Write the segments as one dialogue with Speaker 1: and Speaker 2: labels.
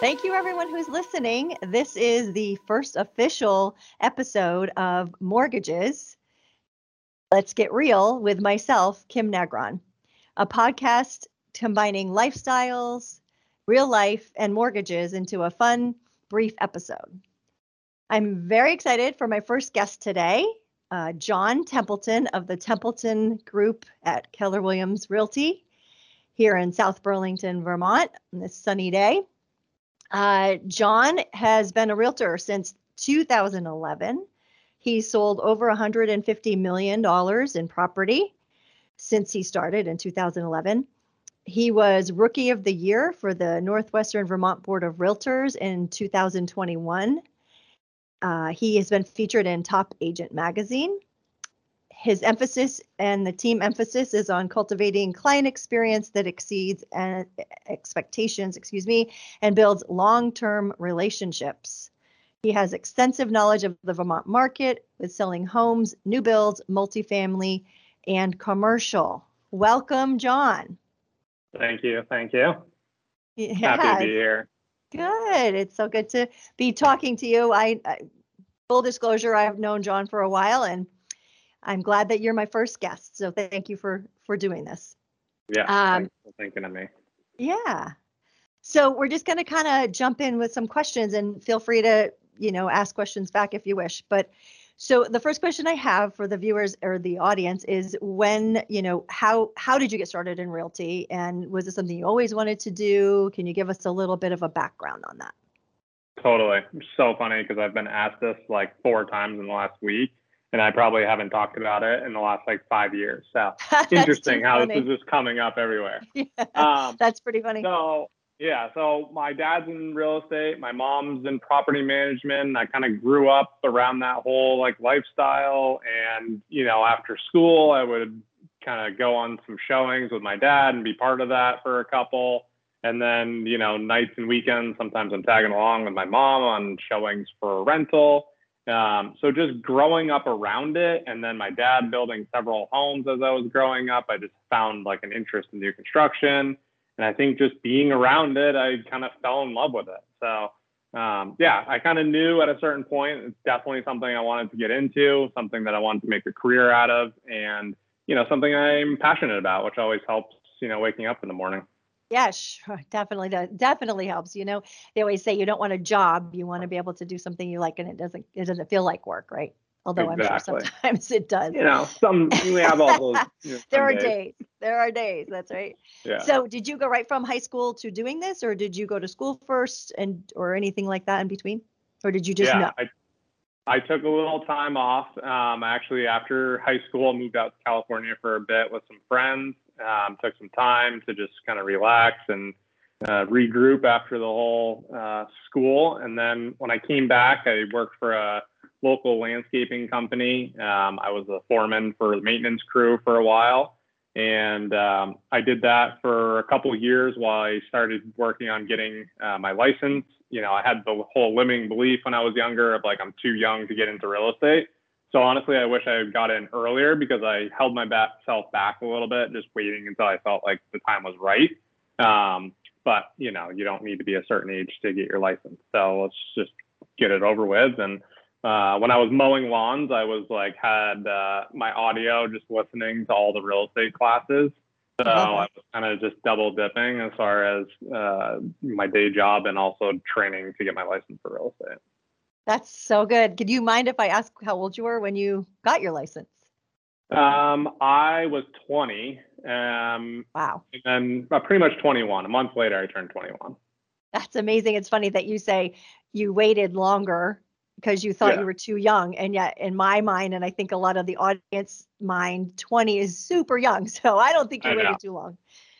Speaker 1: Thank you, everyone who's listening. This is the first official episode of Mortgages. Let's Get Real with myself, Kim Negron, a podcast combining lifestyles, real life, and mortgages into a fun, brief episode. I'm very excited for my first guest today, uh, John Templeton of the Templeton Group at Keller Williams Realty here in South Burlington, Vermont, on this sunny day. Uh, John has been a realtor since 2011. He sold over $150 million in property since he started in 2011. He was Rookie of the Year for the Northwestern Vermont Board of Realtors in 2021. Uh, he has been featured in Top Agent Magazine. His emphasis and the team emphasis is on cultivating client experience that exceeds uh, expectations, excuse me, and builds long-term relationships. He has extensive knowledge of the Vermont market with selling homes, new builds, multifamily, and commercial. Welcome, John.
Speaker 2: Thank you. Thank you. Yeah. Happy to be here.
Speaker 1: Good. It's so good to be talking to you. I, I full disclosure, I've known John for a while and I'm glad that you're my first guest. So thank you for for doing this.
Speaker 2: Yeah. Um, thanks for thinking of me.
Speaker 1: Yeah. So we're just going to kind of jump in with some questions and feel free to, you know, ask questions back if you wish. But so the first question I have for the viewers or the audience is when, you know, how how did you get started in realty and was it something you always wanted to do? Can you give us a little bit of a background on that?
Speaker 2: Totally. So funny because I've been asked this like four times in the last week and I probably haven't talked about it in the last like five years. So interesting how this is just coming up everywhere.
Speaker 1: Yeah, um, that's pretty funny.
Speaker 2: So yeah, so my dad's in real estate, my mom's in property management. I kind of grew up around that whole like lifestyle, and you know, after school, I would kind of go on some showings with my dad and be part of that for a couple. And then, you know, nights and weekends, sometimes I'm tagging along with my mom on showings for rental. Um, so just growing up around it, and then my dad building several homes as I was growing up, I just found like an interest in new construction, and I think just being around it, I kind of fell in love with it. So um, yeah, I kind of knew at a certain point it's definitely something I wanted to get into, something that I wanted to make a career out of, and you know something I'm passionate about, which always helps you know waking up in the morning.
Speaker 1: Yeah, sure. Definitely does. Definitely helps. You know, they always say you don't want a job, you want to be able to do something you like and it doesn't it doesn't feel like work, right? Although exactly. I'm sure sometimes it does.
Speaker 2: You know, some we have all those.
Speaker 1: You know, there are days. days. There are days. That's right. Yeah. So, did you go right from high school to doing this, or did you go to school first, and or anything like that in between, or did you just
Speaker 2: yeah,
Speaker 1: know?
Speaker 2: I, I took a little time off. Um, actually, after high school, moved out to California for a bit with some friends. Um, took some time to just kind of relax and uh, regroup after the whole uh, school. And then when I came back, I worked for a local landscaping company. Um, I was a foreman for the maintenance crew for a while. And um, I did that for a couple of years while I started working on getting uh, my license. You know, I had the whole limiting belief when I was younger of like, I'm too young to get into real estate. So honestly, I wish I had got in earlier because I held myself back a little bit, just waiting until I felt like the time was right. Um, but you know, you don't need to be a certain age to get your license. So let's just get it over with. And uh, when I was mowing lawns, I was like had uh, my audio just listening to all the real estate classes. So I was kind of just double dipping as far as uh, my day job and also training to get my license for real estate.
Speaker 1: That's so good. Could you mind if I ask how old you were when you got your license?
Speaker 2: Um, I was 20. Um,
Speaker 1: wow.
Speaker 2: And then uh, pretty much 21. A month later, I turned 21.
Speaker 1: That's amazing. It's funny that you say you waited longer because you thought yeah. you were too young. And yet, in my mind, and I think a lot of the audience mind, 20 is super young. So I don't think you waited too long.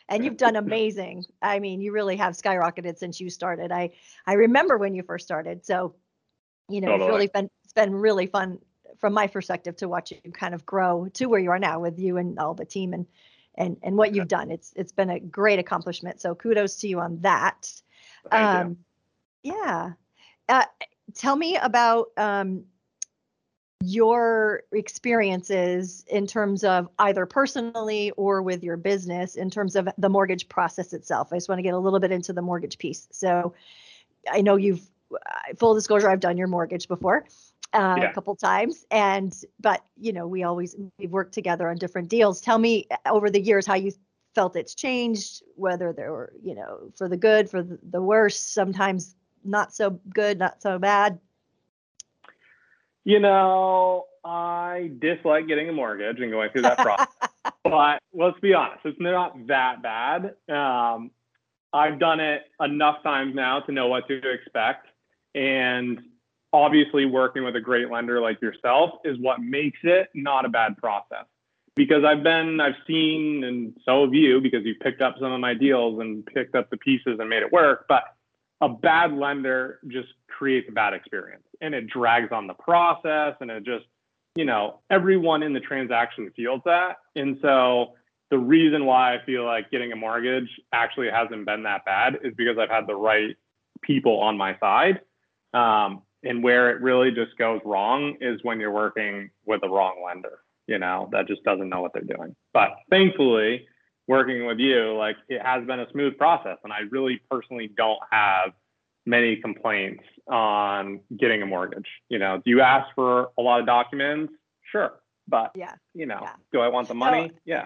Speaker 1: And you've done amazing. I mean, you really have skyrocketed since you started. I I remember when you first started. So you know, totally. it's really been it's been really fun from my perspective to watch you kind of grow to where you are now with you and all the team and and and what you've done. It's it's been a great accomplishment. So kudos to you on that.
Speaker 2: Thank um,
Speaker 1: you. yeah. Uh, tell me about um, your experiences in terms of either personally or with your business in terms of the mortgage process itself. I just want to get a little bit into the mortgage piece. So I know you've full disclosure, I've done your mortgage before. Uh,
Speaker 2: Yeah.
Speaker 1: a couple times and but you know we always we've worked together on different deals tell me uh, over the years how you felt it's changed whether there were you know for the good for the, worse sometimes not so good not so bad
Speaker 2: You know, I dislike getting a mortgage and going through that process. but let's be honest, it's not that bad. Um, I've done it enough times now to know what to expect. And obviously, working with a great lender like yourself is what makes it not a bad process. Because I've been, I've seen, and so have you, because you've picked up some of my deals and picked up the pieces and made it work. But a bad lender just creates a bad experience and it drags on the process and it just, you know, everyone in the transaction feels that. And so the reason why I feel like getting a mortgage actually hasn't been that bad is because I've had the right people on my side. Um, and where it really just goes wrong is when you're working with the wrong lender, you know, that just doesn't know what they're doing. But thankfully, working with you, like it has been a smooth process. And I really personally don't have many complaints on getting a mortgage. You know, do you ask for a lot of documents? Sure. But,
Speaker 1: yeah
Speaker 2: you know,
Speaker 1: Yeah.
Speaker 2: do I want the money? yeah.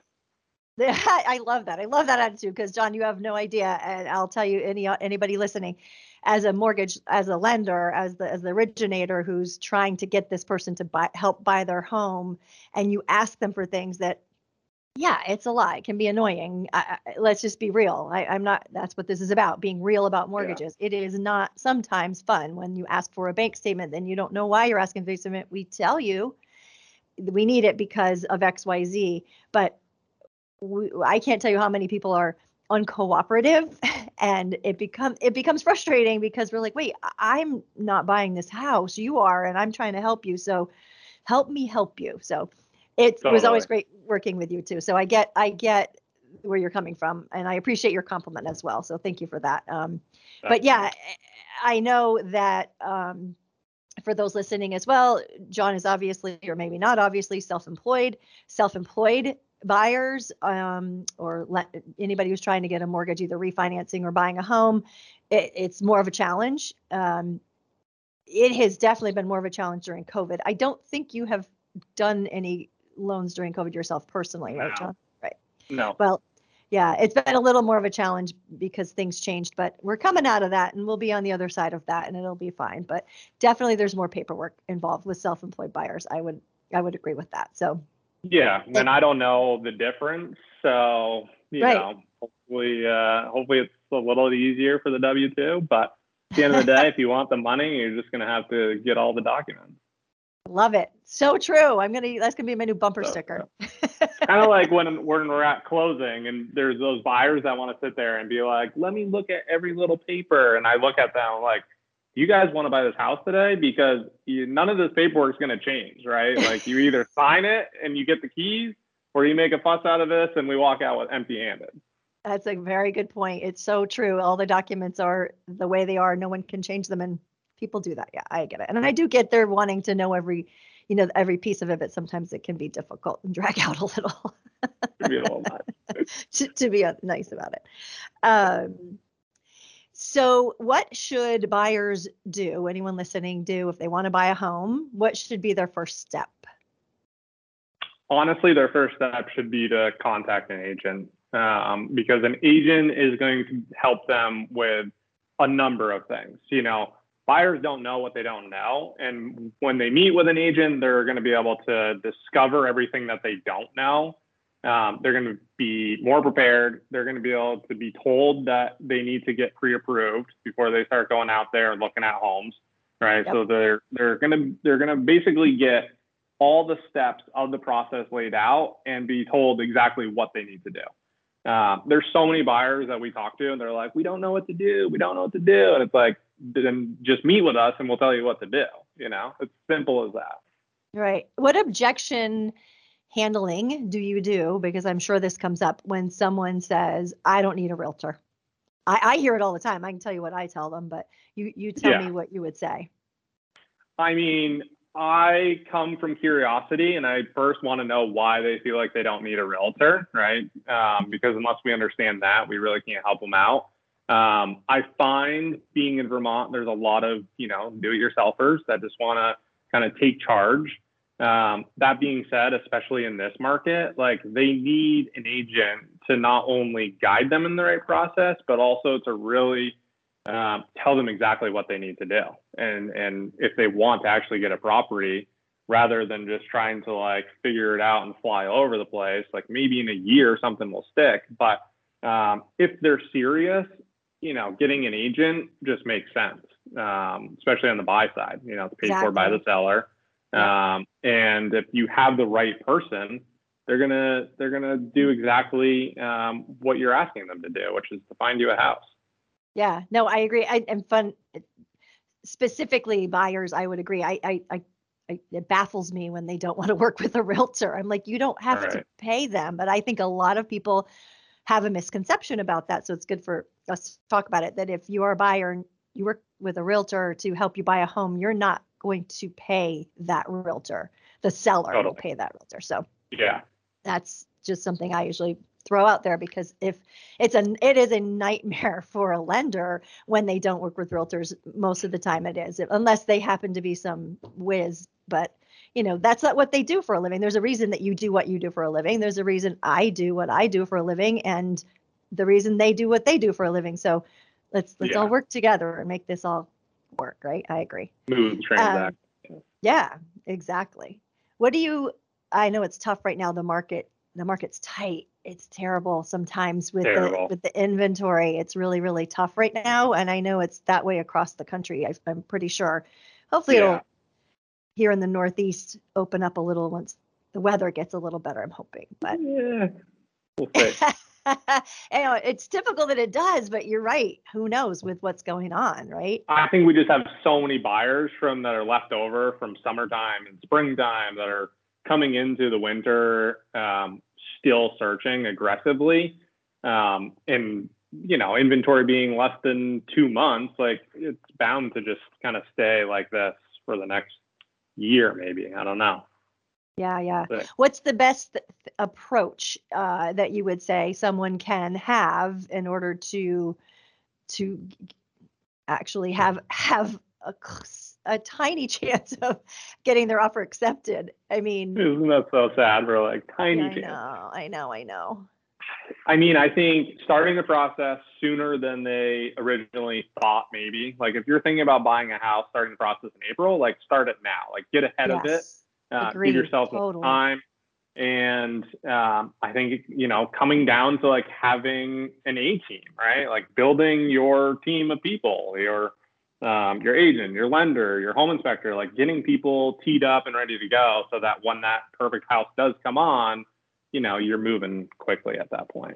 Speaker 1: I love that. I love that attitude because John, you have no idea, and I'll tell you, any anybody listening, as a mortgage, as a lender, as the as the originator who's trying to get this person to buy help buy their home, and you ask them for things that, yeah, it's a lie. It can be annoying. I, I, let's just be real. I, I'm not. That's what this is about. Being real about mortgages. It is not sometimes fun when you ask for a bank statement, then you don't know why you're asking for a statement. We tell you we need it because of X, Y, Z, but we, I can't tell you how many people are uncooperative and it become it becomes frustrating because we're like wait i'm not buying this house you are and i'm trying to help you so help me help you. So it was always great working with you too so i get i get where you're coming from and i appreciate your compliment as well so thank you for that um but yeah i know that um for those listening as well john is obviously or maybe not obviously self-employed self-employed buyers um, or le- anybody who's trying to get a mortgage, either refinancing or buying a home, it, it's more of a challenge. Um, it has definitely been more of a challenge during COVID. I don't think you have done any loans during COVID yourself personally, right, John? Right.
Speaker 2: No.
Speaker 1: Well, yeah, it's been a little more of a challenge because things changed, but we're coming out of that and we'll be on the other side of that and it'll be fine. But definitely there's more paperwork involved with self-employed buyers. I would I would agree with that. So
Speaker 2: Yeah, and I don't know the difference, so you
Speaker 1: Right.
Speaker 2: know, hopefully, uh, hopefully it's a little easier for the W two. But at the end of the day, if you want the money, you're just gonna have to get all the documents.
Speaker 1: Love it. So true. I'm gonna that's gonna be my new bumper
Speaker 2: So,
Speaker 1: sticker.
Speaker 2: kind of like when when we're at closing and there's those buyers that want to sit there and be like, let me look at every little paper, and I look at them like, you guys want to buy this house today because you, none of this paperwork's going to change, right? Like you either sign it and you get the keys, or you make a fuss out of this and we walk out with empty-handed.
Speaker 1: That's a very good point. It's so true. All the documents are the way they are. No one can change them, and people do that. Yeah, I get it. And I do get they're wanting to know every, you know, every piece of it, but sometimes it can be difficult and drag out a little.
Speaker 2: It'd be a little nuts.
Speaker 1: to, to be nice about it. Um, so, what should buyers do? Anyone listening do if they want to buy a home? What should be their first step?
Speaker 2: honestly, their first step should be to contact an agent um, because an agent is going to help them with a number of things. You know, buyers don't know what they don't know. And when they meet with an agent, they're going to be able to discover everything that they don't know. Um, they're going to be more prepared. They're going to be able to be told that they need to get pre-approved before they start going out there and looking at homes, right?
Speaker 1: Yep.
Speaker 2: So they're they're going to they're going to basically get all the steps of the process laid out and be told exactly what they need to do. Um, there's so many buyers that we talk to and they're like, we don't know what to do. We don't know what to do. And it's like, then just meet with us and we'll tell you what to do. You know, it's simple as that.
Speaker 1: Right. What objection handling do you do? Because I'm sure this comes up when someone says, I don't need a realtor. I, I hear it all the time. I can tell you what I tell them, but you you tell
Speaker 2: Yeah.
Speaker 1: me what you would say.
Speaker 2: I mean, I come from curiosity and I first want to know why they feel like they don't need a realtor, right? Um, because unless we understand that, we really can't help them out. Um, I find being in Vermont, there's a lot of you know do-it-yourselfers that just want to kind of take charge. Um, that being said, especially in this market, like they need an agent to not only guide them in the right process, but also to really um, tell them exactly what they need to do. And and if they want to actually get a property, rather than just trying to like figure it out and fly all over the place, like maybe in a year something will stick. But um, if they're serious, you know, getting an agent just makes sense, um, especially on the buy side. You know, it's paid exactly. for by the seller. Um, and if you have the right person, they're gonna they're gonna do exactly um, what you're asking them to do, which is to find you a house.
Speaker 1: Yeah, no, I agree. I am fun. Specifically, buyers, I would agree. I, I, I, I, it baffles me when they don't want to work with a realtor. I'm like, you don't have right. to pay them, but I think a lot of people have a misconception about that. So it's good for us to talk about it. That if you are a buyer and you work with a realtor to help you buy a home, you're not going to pay that realtor. The seller totally. will pay that realtor. So
Speaker 2: yeah,
Speaker 1: that's just something I usually throw out there because if it's a it is a nightmare for a lender when they don't work with realtors most of the time it is unless they happen to be some whiz but you know that's not what they do for a living there's a reason that you do what you do for a living there's a reason i do what i do for a living and the reason they do what they do for a living so let's let's yeah. all work together and make this all work right i agree
Speaker 2: move transact um,
Speaker 1: yeah exactly what do you i know it's tough right now the market the market's tight it's terrible sometimes with terrible. the with the inventory. It's really really tough right now, and I know it's that way across the country. I, am pretty sure. Hopefully, yeah. it'll here in the Northeast open up a little once the weather gets a little better. I'm hoping, but
Speaker 2: yeah, we'll
Speaker 1: it's typical that it does, but you're right. Who knows with what's going on, right?
Speaker 2: I think we just have so many buyers from that are left over from summertime and springtime that are coming into the winter um, still searching aggressively. Um, and you know, inventory being less than two months, like it's bound to just kind of stay like this for the next year, maybe. I don't know.
Speaker 1: Yeah, yeah. But, What's the best th- approach uh, that you would say someone can have in order to to actually have have a a tiny chance of getting their offer accepted. I mean,
Speaker 2: isn't that so sad? We're like tiny. I
Speaker 1: chance. know, I know, I know.
Speaker 2: I mean, I think starting the process sooner than they originally thought, maybe. Like if you're thinking about buying a house, starting the process in April, like start it now. Like get ahead yes. of it. Uh, give yourself totally. time. And um, I think you know, coming down to like having an A team, right? Like building your team of people, your um, your agent, your lender, your home inspector, like getting people teed up and ready to go so that when that perfect house does come on, you know, you're moving quickly at that point.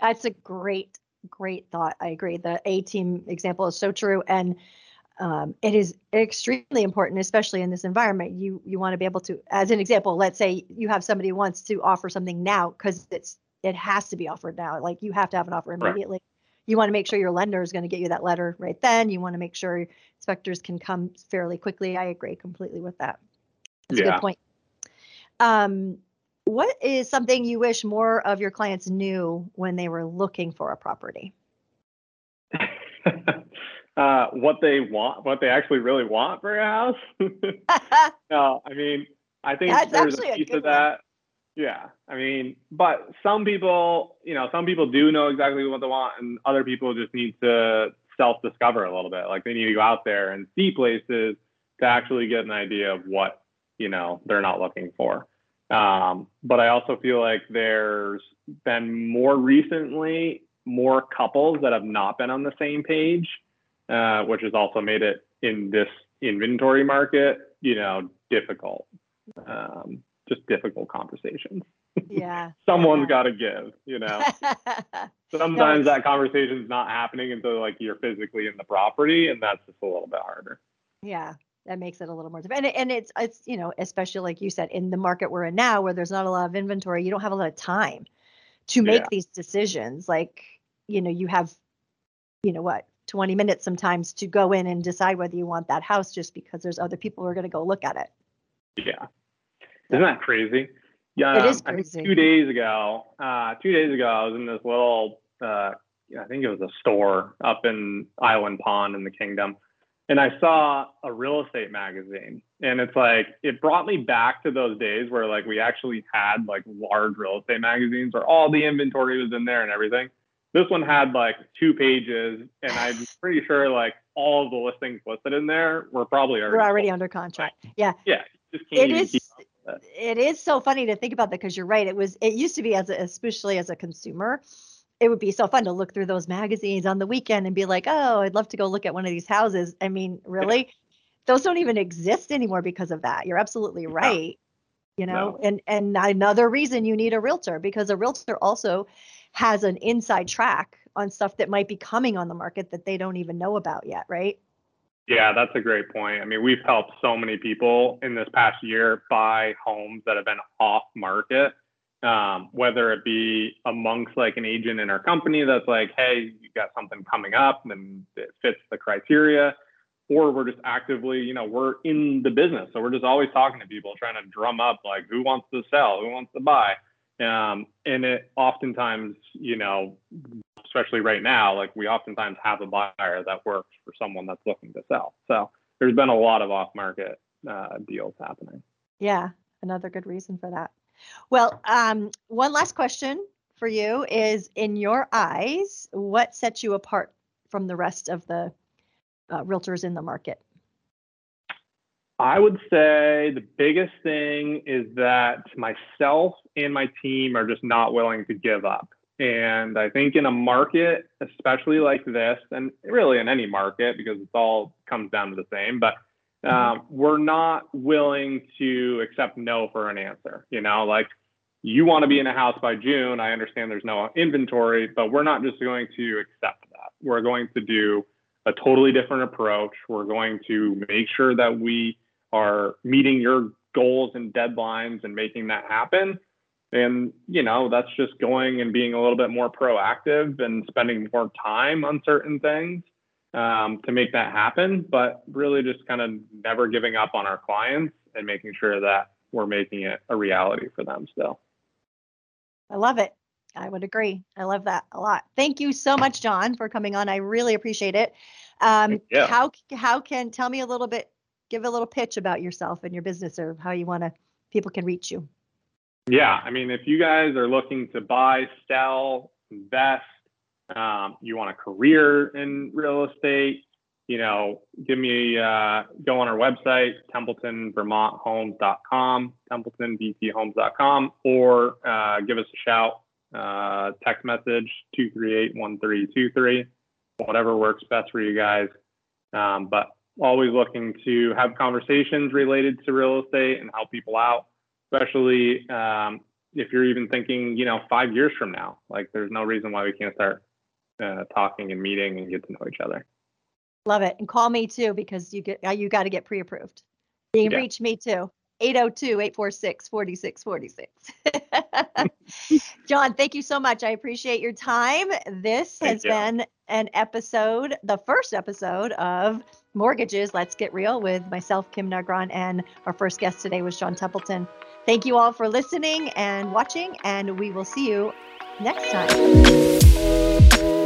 Speaker 1: That's a great, great thought. I agree. The A team example is so true. And um, it is extremely important, especially in this environment. You you want to be able to, as an example, let's say you have somebody who wants to offer something now because it's it has to be offered now. Like you have to have an offer immediately. Right you want to make sure your lender is going to get you that letter right then. You want to make sure inspectors can come fairly quickly. I agree completely with that. That's yeah. a good point. Um, what is something you wish more of your clients knew when they were looking for a property?
Speaker 2: uh, what they want, what they actually really want for a house. no, I mean, I think That's there's a piece a of that. One. Yeah, I mean, but some people, you know, some people do know exactly what they want, and other people just need to self-discover a little bit. Like they need to go out there and see places to actually get an idea of what you know they're not looking for. Um, but I also feel like there's been more recently more couples that have not been on the same page, uh, which has also made it in this inventory market, you know, difficult. Um, just difficult conversations.
Speaker 1: Yeah.
Speaker 2: Someone's yeah. got to give, you know. Sometimes no, that conversation is not happening until like you're physically in the property, and that's just a little bit harder.
Speaker 1: Yeah, that makes it a little more difficult. And, and it's it's you know especially like you said in the market we're in now, where there's not a lot of inventory, you don't have a lot of time to make yeah. these decisions. Like you know you have, you know what, 20 minutes sometimes to go in and decide whether you want that house just because there's other people who are going to go look at it.
Speaker 2: Yeah. Isn't that crazy?
Speaker 1: Yeah, it is crazy.
Speaker 2: two days ago, uh, two days ago, I was in this little uh, I think it was a store up in Island Pond in the Kingdom, and I saw a real estate magazine, and it's like it brought me back to those days where like we actually had like large real estate magazines where all the inventory was in there and everything. This one had like two pages, and I'm pretty sure like all the listings listed in there were probably already,
Speaker 1: We're already under contract. Yeah.
Speaker 2: Yeah.
Speaker 1: It is
Speaker 2: keep up with it.
Speaker 1: it is so funny to think about that because you're right. It was it used to be as a, especially as a consumer, it would be so fun to look through those magazines on the weekend and be like, oh, I'd love to go look at one of these houses. I mean, really, those don't even exist anymore because of that. You're absolutely right. You know, and and another reason you need a realtor because a realtor also has an inside track on stuff that might be coming on the market that they don't even know about yet, right?
Speaker 2: Yeah, that's a great point. I mean, we've helped so many people in this past year buy homes that have been off market, um, whether it be amongst like an agent in our company that's like, hey, you got something coming up and it fits the criteria, or we're just actively, you know, we're in the business. So we're just always talking to people, trying to drum up like who wants to sell, who wants to buy. Um, and it oftentimes, you know, especially right now, like we oftentimes have a buyer that works for someone that's looking to sell. So there's been a lot of off market uh, deals happening.
Speaker 1: Yeah, another good reason for that. Well, um, one last question for you is in your eyes, what sets you apart from the rest of the uh, realtors in the market?
Speaker 2: I would say the biggest thing is that myself and my team are just not willing to give up. And I think in a market, especially like this, and really in any market, because it's all comes down to the same, but um, we're not willing to accept no for an answer. You know, like you want to be in a house by June. I understand there's no inventory, but we're not just going to accept that. We're going to do a totally different approach. We're going to make sure that we are meeting your goals and deadlines and making that happen. And, you know, that's just going and being a little bit more proactive and spending more time on certain things um, to make that happen. But really just kind of never giving up on our clients and making sure that we're making it a reality for them still.
Speaker 1: I love it. I would agree. I love that a lot. Thank you so much, John, for coming on. I really appreciate it. Um,
Speaker 2: Yeah.
Speaker 1: How how can tell me a little bit, give a little pitch about yourself and your business, or how you want to people can reach you.
Speaker 2: Yeah, I mean, if you guys are looking to buy, sell, invest, um, you want a career in real estate, you know, give me uh, go on our website, templetonvermonthomes.com, templetonvthomes.com, or uh, give us a shout, uh, text message 238-1323, whatever works best for you guys. Um, but always looking to have conversations related to real estate and help people out especially um, if you're even thinking, you know, five years from now. Like, there's no reason why we can't start uh, talking and meeting and get to know each other.
Speaker 1: Love it. And call me too because you get you got to get pre-approved. You can
Speaker 2: Yeah.
Speaker 1: reach me too. 802-846-4646. John, thank you so much. I appreciate your time. This
Speaker 2: Thank
Speaker 1: has
Speaker 2: you.
Speaker 1: been an episode, the first episode of Mortgages Let's Get Real with myself, Kim Negron, and our first guest today was John Templeton. Thank you all for listening and watching, and we will see you next time.